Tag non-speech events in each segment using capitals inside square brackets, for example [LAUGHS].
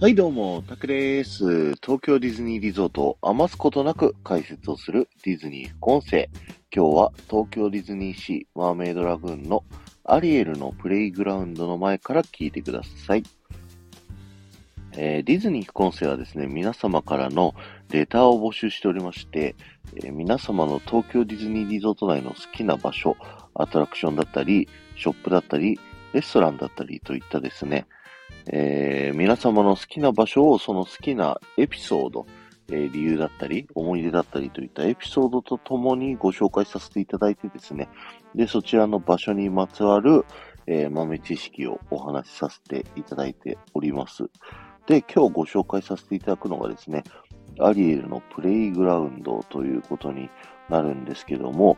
はい、どうも、タクです。東京ディズニーリゾートを余すことなく解説をするディズニー副音声。今日は東京ディズニーシーマーメイドラグーンのアリエルのプレイグラウンドの前から聞いてください。えーディズニー副音声はですね、皆様からのレターを募集しておりまして、えー皆様の東京ディズニーリゾート内の好きな場所、アトラクションだったり、ショップだったり、レストランだったりといったですね、えー皆様の好きな場所をその好きなエピソード、えー理由だったり、思い出だったりといったエピソードとともにご紹介させていただいてですね、で、そちらの場所にまつわる、えー豆知識をお話しさせていただいております。で、今日ご紹介させていただくのがですね、アリエルのプレイグラウンドということになるんですけども、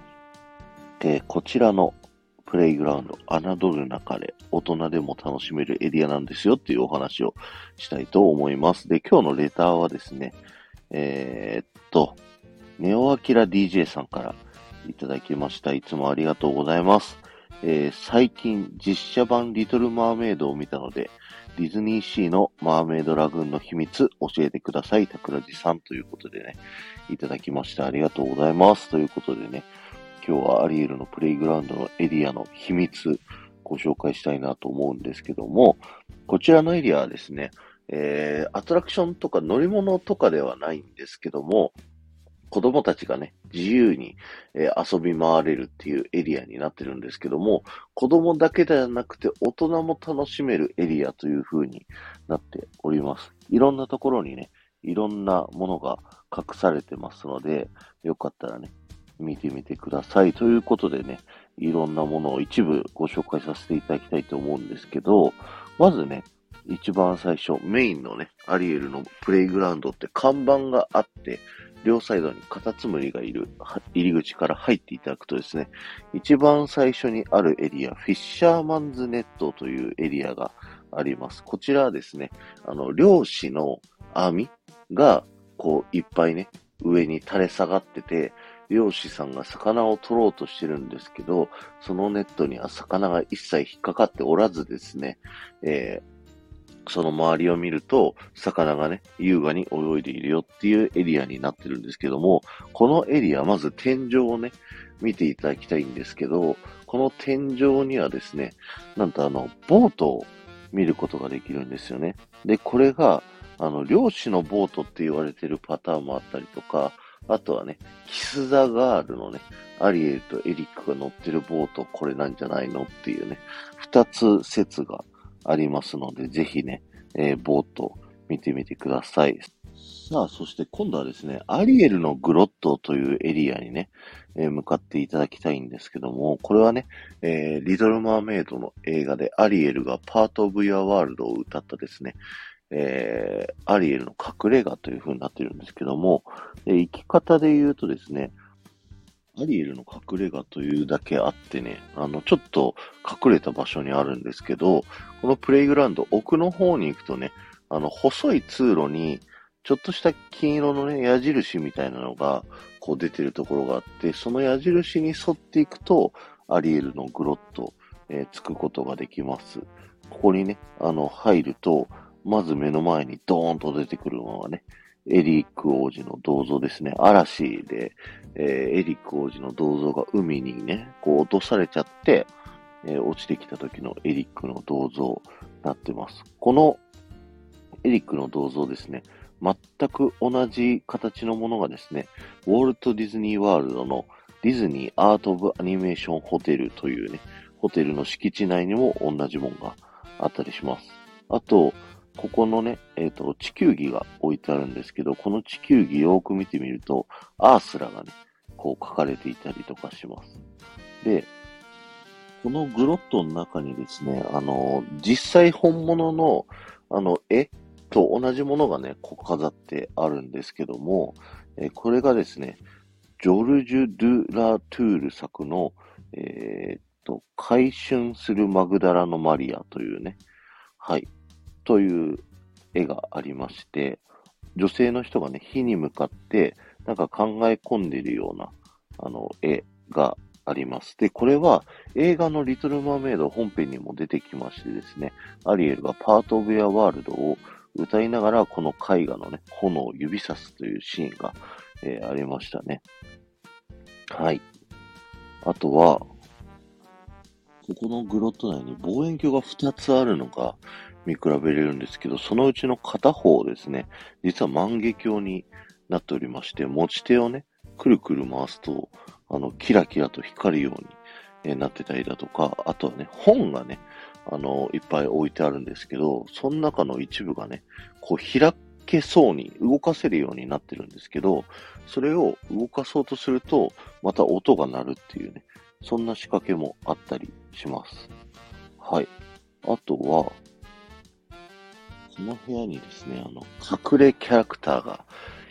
えーこちらのプレイグラウンド、侮るなかれ、大人でも楽しめるエリアなんですよっていうお話をしたいと思います。で、今日のレターはですね、えーっと、ネオアキラ DJ さんからいただきました。いつもありがとうございます。えー最近実写版リトルマーメイドを見たので、ディズニーシーのマーメイドラグーンの秘密教えてください。桜地さんということでね、いただきました。ありがとうございます。ということでね、今日はアリエルのプレイグラウンドのエリアの秘密ご紹介したいなと思うんですけども、こちらのエリアはですね、えー、アトラクションとか乗り物とかではないんですけども、子供たちがね、自由に、え遊び回れるっていうエリアになってるんですけども、子供だけではなくて大人も楽しめるエリアという風になっております。いろんなところにね、いろんなものが隠されてますので、よかったらね、見てみてください。ということでね、いろんなものを一部ご紹介させていただきたいと思うんですけど、まずね、一番最初、メインのね、アリエルのプレイグラウンドって看板があって、両サイドにカタツムリがいる入り口から入っていただくとですね、一番最初にあるエリア、フィッシャーマンズネットというエリアがあります。こちらはですね、あの、漁師の網が、こう、いっぱいね、上に垂れ下がってて、漁師さんが魚を取ろうとしてるんですけど、そのネットには魚が一切引っかかっておらずですね、えーその周りを見ると、魚がね、優雅に泳いでいるよっていうエリアになってるんですけども、このエリア、まず天井をね、見ていただきたいんですけど、この天井にはですね、なんとあの、ボートを見ることができるんですよね。で、これが、あの、漁師のボートって言われてるパターンもあったりとか、あとはね、キス・ザ・ガールのね、アリエルとエリックが乗ってるボート、これなんじゃないのっていうね、二つ説がありますので、ぜひね、えーボート見てみてください。さあ、そして今度はですね、アリエルのグロットというエリアにね、えー向かっていただきたいんですけども、これはね、えーリトル・マーメイドの映画でアリエルがパート・オブ・ユア・ワールドを歌ったですね、えーアリエルの隠れ家という風になってるんですけども、え生き方で言うとですね、アリエルの隠れ家というだけあってね、あの、ちょっと隠れた場所にあるんですけど、このプレイグラウンド奥の方に行くとね、あの、細い通路に、ちょっとした金色のね、矢印みたいなのが、こう出てるところがあって、その矢印に沿っていくと、アリエルのグロット、えーつくことができます。ここにね、あの、入ると、まず目の前にドーンと出てくるのがね、エリック王子の銅像ですね。嵐で、えーエリック王子の銅像が海にね、こう落とされちゃって、えー落ちてきた時のエリックの銅像になってます。このエリックの銅像ですね、全く同じ形のものがですね、ウォルト・ディズニー・ワールドのディズニー・アート・オブ・アニメーション・ホテルというね、ホテルの敷地内にも同じものがあったりします。あと、ここのね、えっ、と、地球儀が置いてあるんですけど、この地球儀よーく見てみると、アースラがね、こう書かれていたりとかします。で、このグロットの中にですね、あの、実際本物の、あの、絵と同じものがね、こう飾ってあるんですけども、えこれがですね、ジョルジュ・ドゥ・ラ・トゥール作の、えーっと、回春するマグダラのマリアというね、はい、という絵がありまして、女性の人がね、火に向かって、なんか考え込んでいるような、あの、絵があります。で、これは映画のリトル・マーメイド本編にも出てきましてですね、アリエルがパート・オブ・ヤ・ワールドを歌いながらこの絵画のね、炎を指さすというシーンが、えー、ありましたね。はい。あとは、ここのグロット内に望遠鏡が2つあるのが見比べれるんですけど、そのうちの片方ですね、実は万華鏡になっておりまして、持ち手をね、くるくる回すと、あの、キラキラと光るように、なってたりだとか、あとはね、本がね、あの、いっぱい置いてあるんですけど、その中の一部がね、こう開けそうに動かせるようになってるんですけど、それを動かそうとすると、また音が鳴るっていうね、そんな仕掛けもあったりします。はい。あとは、この部屋にですね、あの、隠れキャラクターが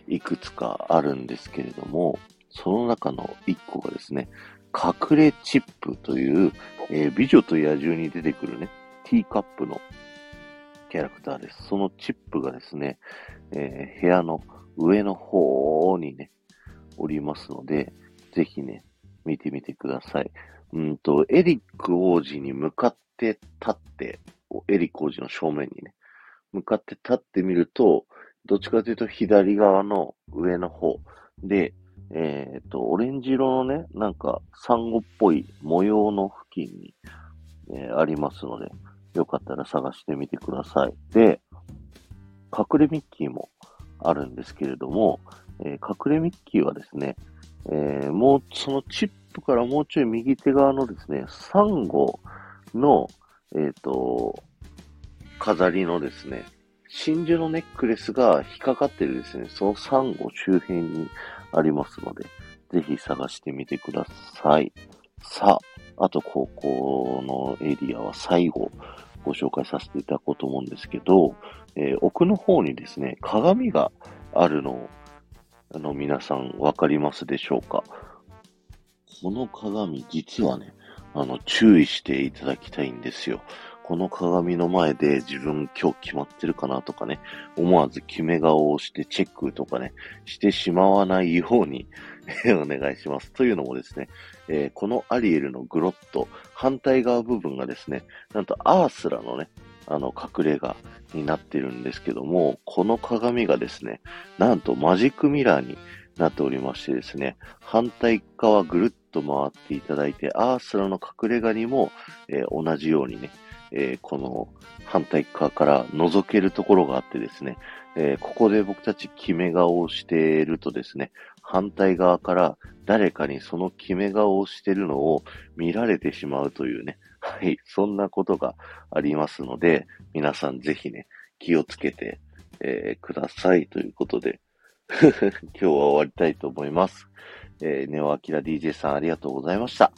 いくつかあるんですけれども、その中の一個がですね、隠れチップという、えー、美女と野獣に出てくるね、ティーカップのキャラクターです。そのチップがですね、えー、部屋の上の方にね、おりますので、ぜひね、見てみてください。うんと、エリック王子に向かって立って、エリック王子の正面にね、向かって立ってみると、どっちかというと左側の上の方で、えっ、ー、と、オレンジ色のね、なんか、サンゴっぽい模様の付近に、えー、ありますので、よかったら探してみてください。で、隠れミッキーもあるんですけれども、えー、隠れミッキーはですね、えー、もう、そのチップからもうちょい右手側のですね、サンゴの、えっ、ー、と、飾りのですね、真珠のネックレスが引っかかってるですね、そのサンゴ周辺にありますので、ぜひ探してみてください。さあ、あと高校のエリアは最後ご紹介させていただこうと思うんですけど、えー、奥の方にですね、鏡があるのを、あの、皆さんわかりますでしょうか？この鏡、実はね、あの、注意していただきたいんですよ。この鏡の前で自分今日決まってるかなとかね、思わず決め顔をしてチェックとかね、してしまわないように [LAUGHS] お願いします。というのもですね、えー、このアリエルのグロット、反対側部分がですね、なんとアースラのね、あの、隠れ家になってるんですけども、この鏡がですね、なんとマジックミラーになっておりましてですね、反対側ぐるっと回っていただいて、アースラの隠れ家にも、えー、同じようにね、えー、この反対側から覗けるところがあってですね、えー、ここで僕たち決め顔をしているとですね、反対側から誰かにその決め顔をしているのを見られてしまうというね、はい、そんなことがありますので、皆さんぜひね、気をつけて、えー、くださいということで、[LAUGHS] 今日は終わりたいと思います。えー、ネオアキラ DJ さんありがとうございました。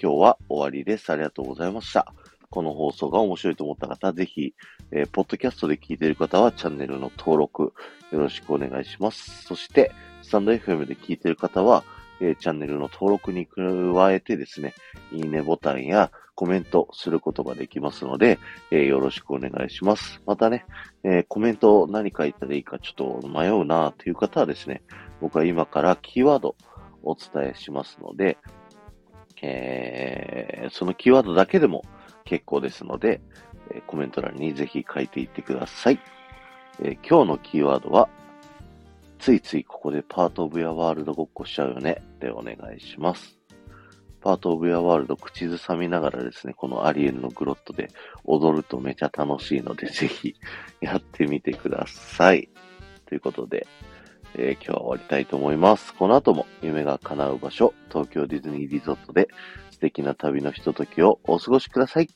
今日は終わりです。ありがとうございました。この放送が面白いと思った方、ぜひ、えー、ポッドキャストで聞いている方はチャンネルの登録よろしくお願いします。そして、スタンド FM で聞いている方は、えー、チャンネルの登録に加えてですね、いいねボタンやコメントすることができますので、えー、よろしくお願いします。またね、えー、コメントを何書いたらいいかちょっと迷うなという方はですね、僕は今からキーワードお伝えしますので、え、そのキーワードだけでも結構ですので、えコメント欄にぜひ書いていってください。え今日のキーワードは、ついついここでパートオブヤワールドごっこしちゃうよねでお願いします。パートオブヤワールド口ずさみながらですね、このアリエルのグロットで踊るとめちゃ楽しいので、ぜひやってみてください。ということで、えー、今日は終わりたいと思います。この後も夢が叶う場所、東京ディズニーリゾートで素敵な旅のひとときをお過ごしください。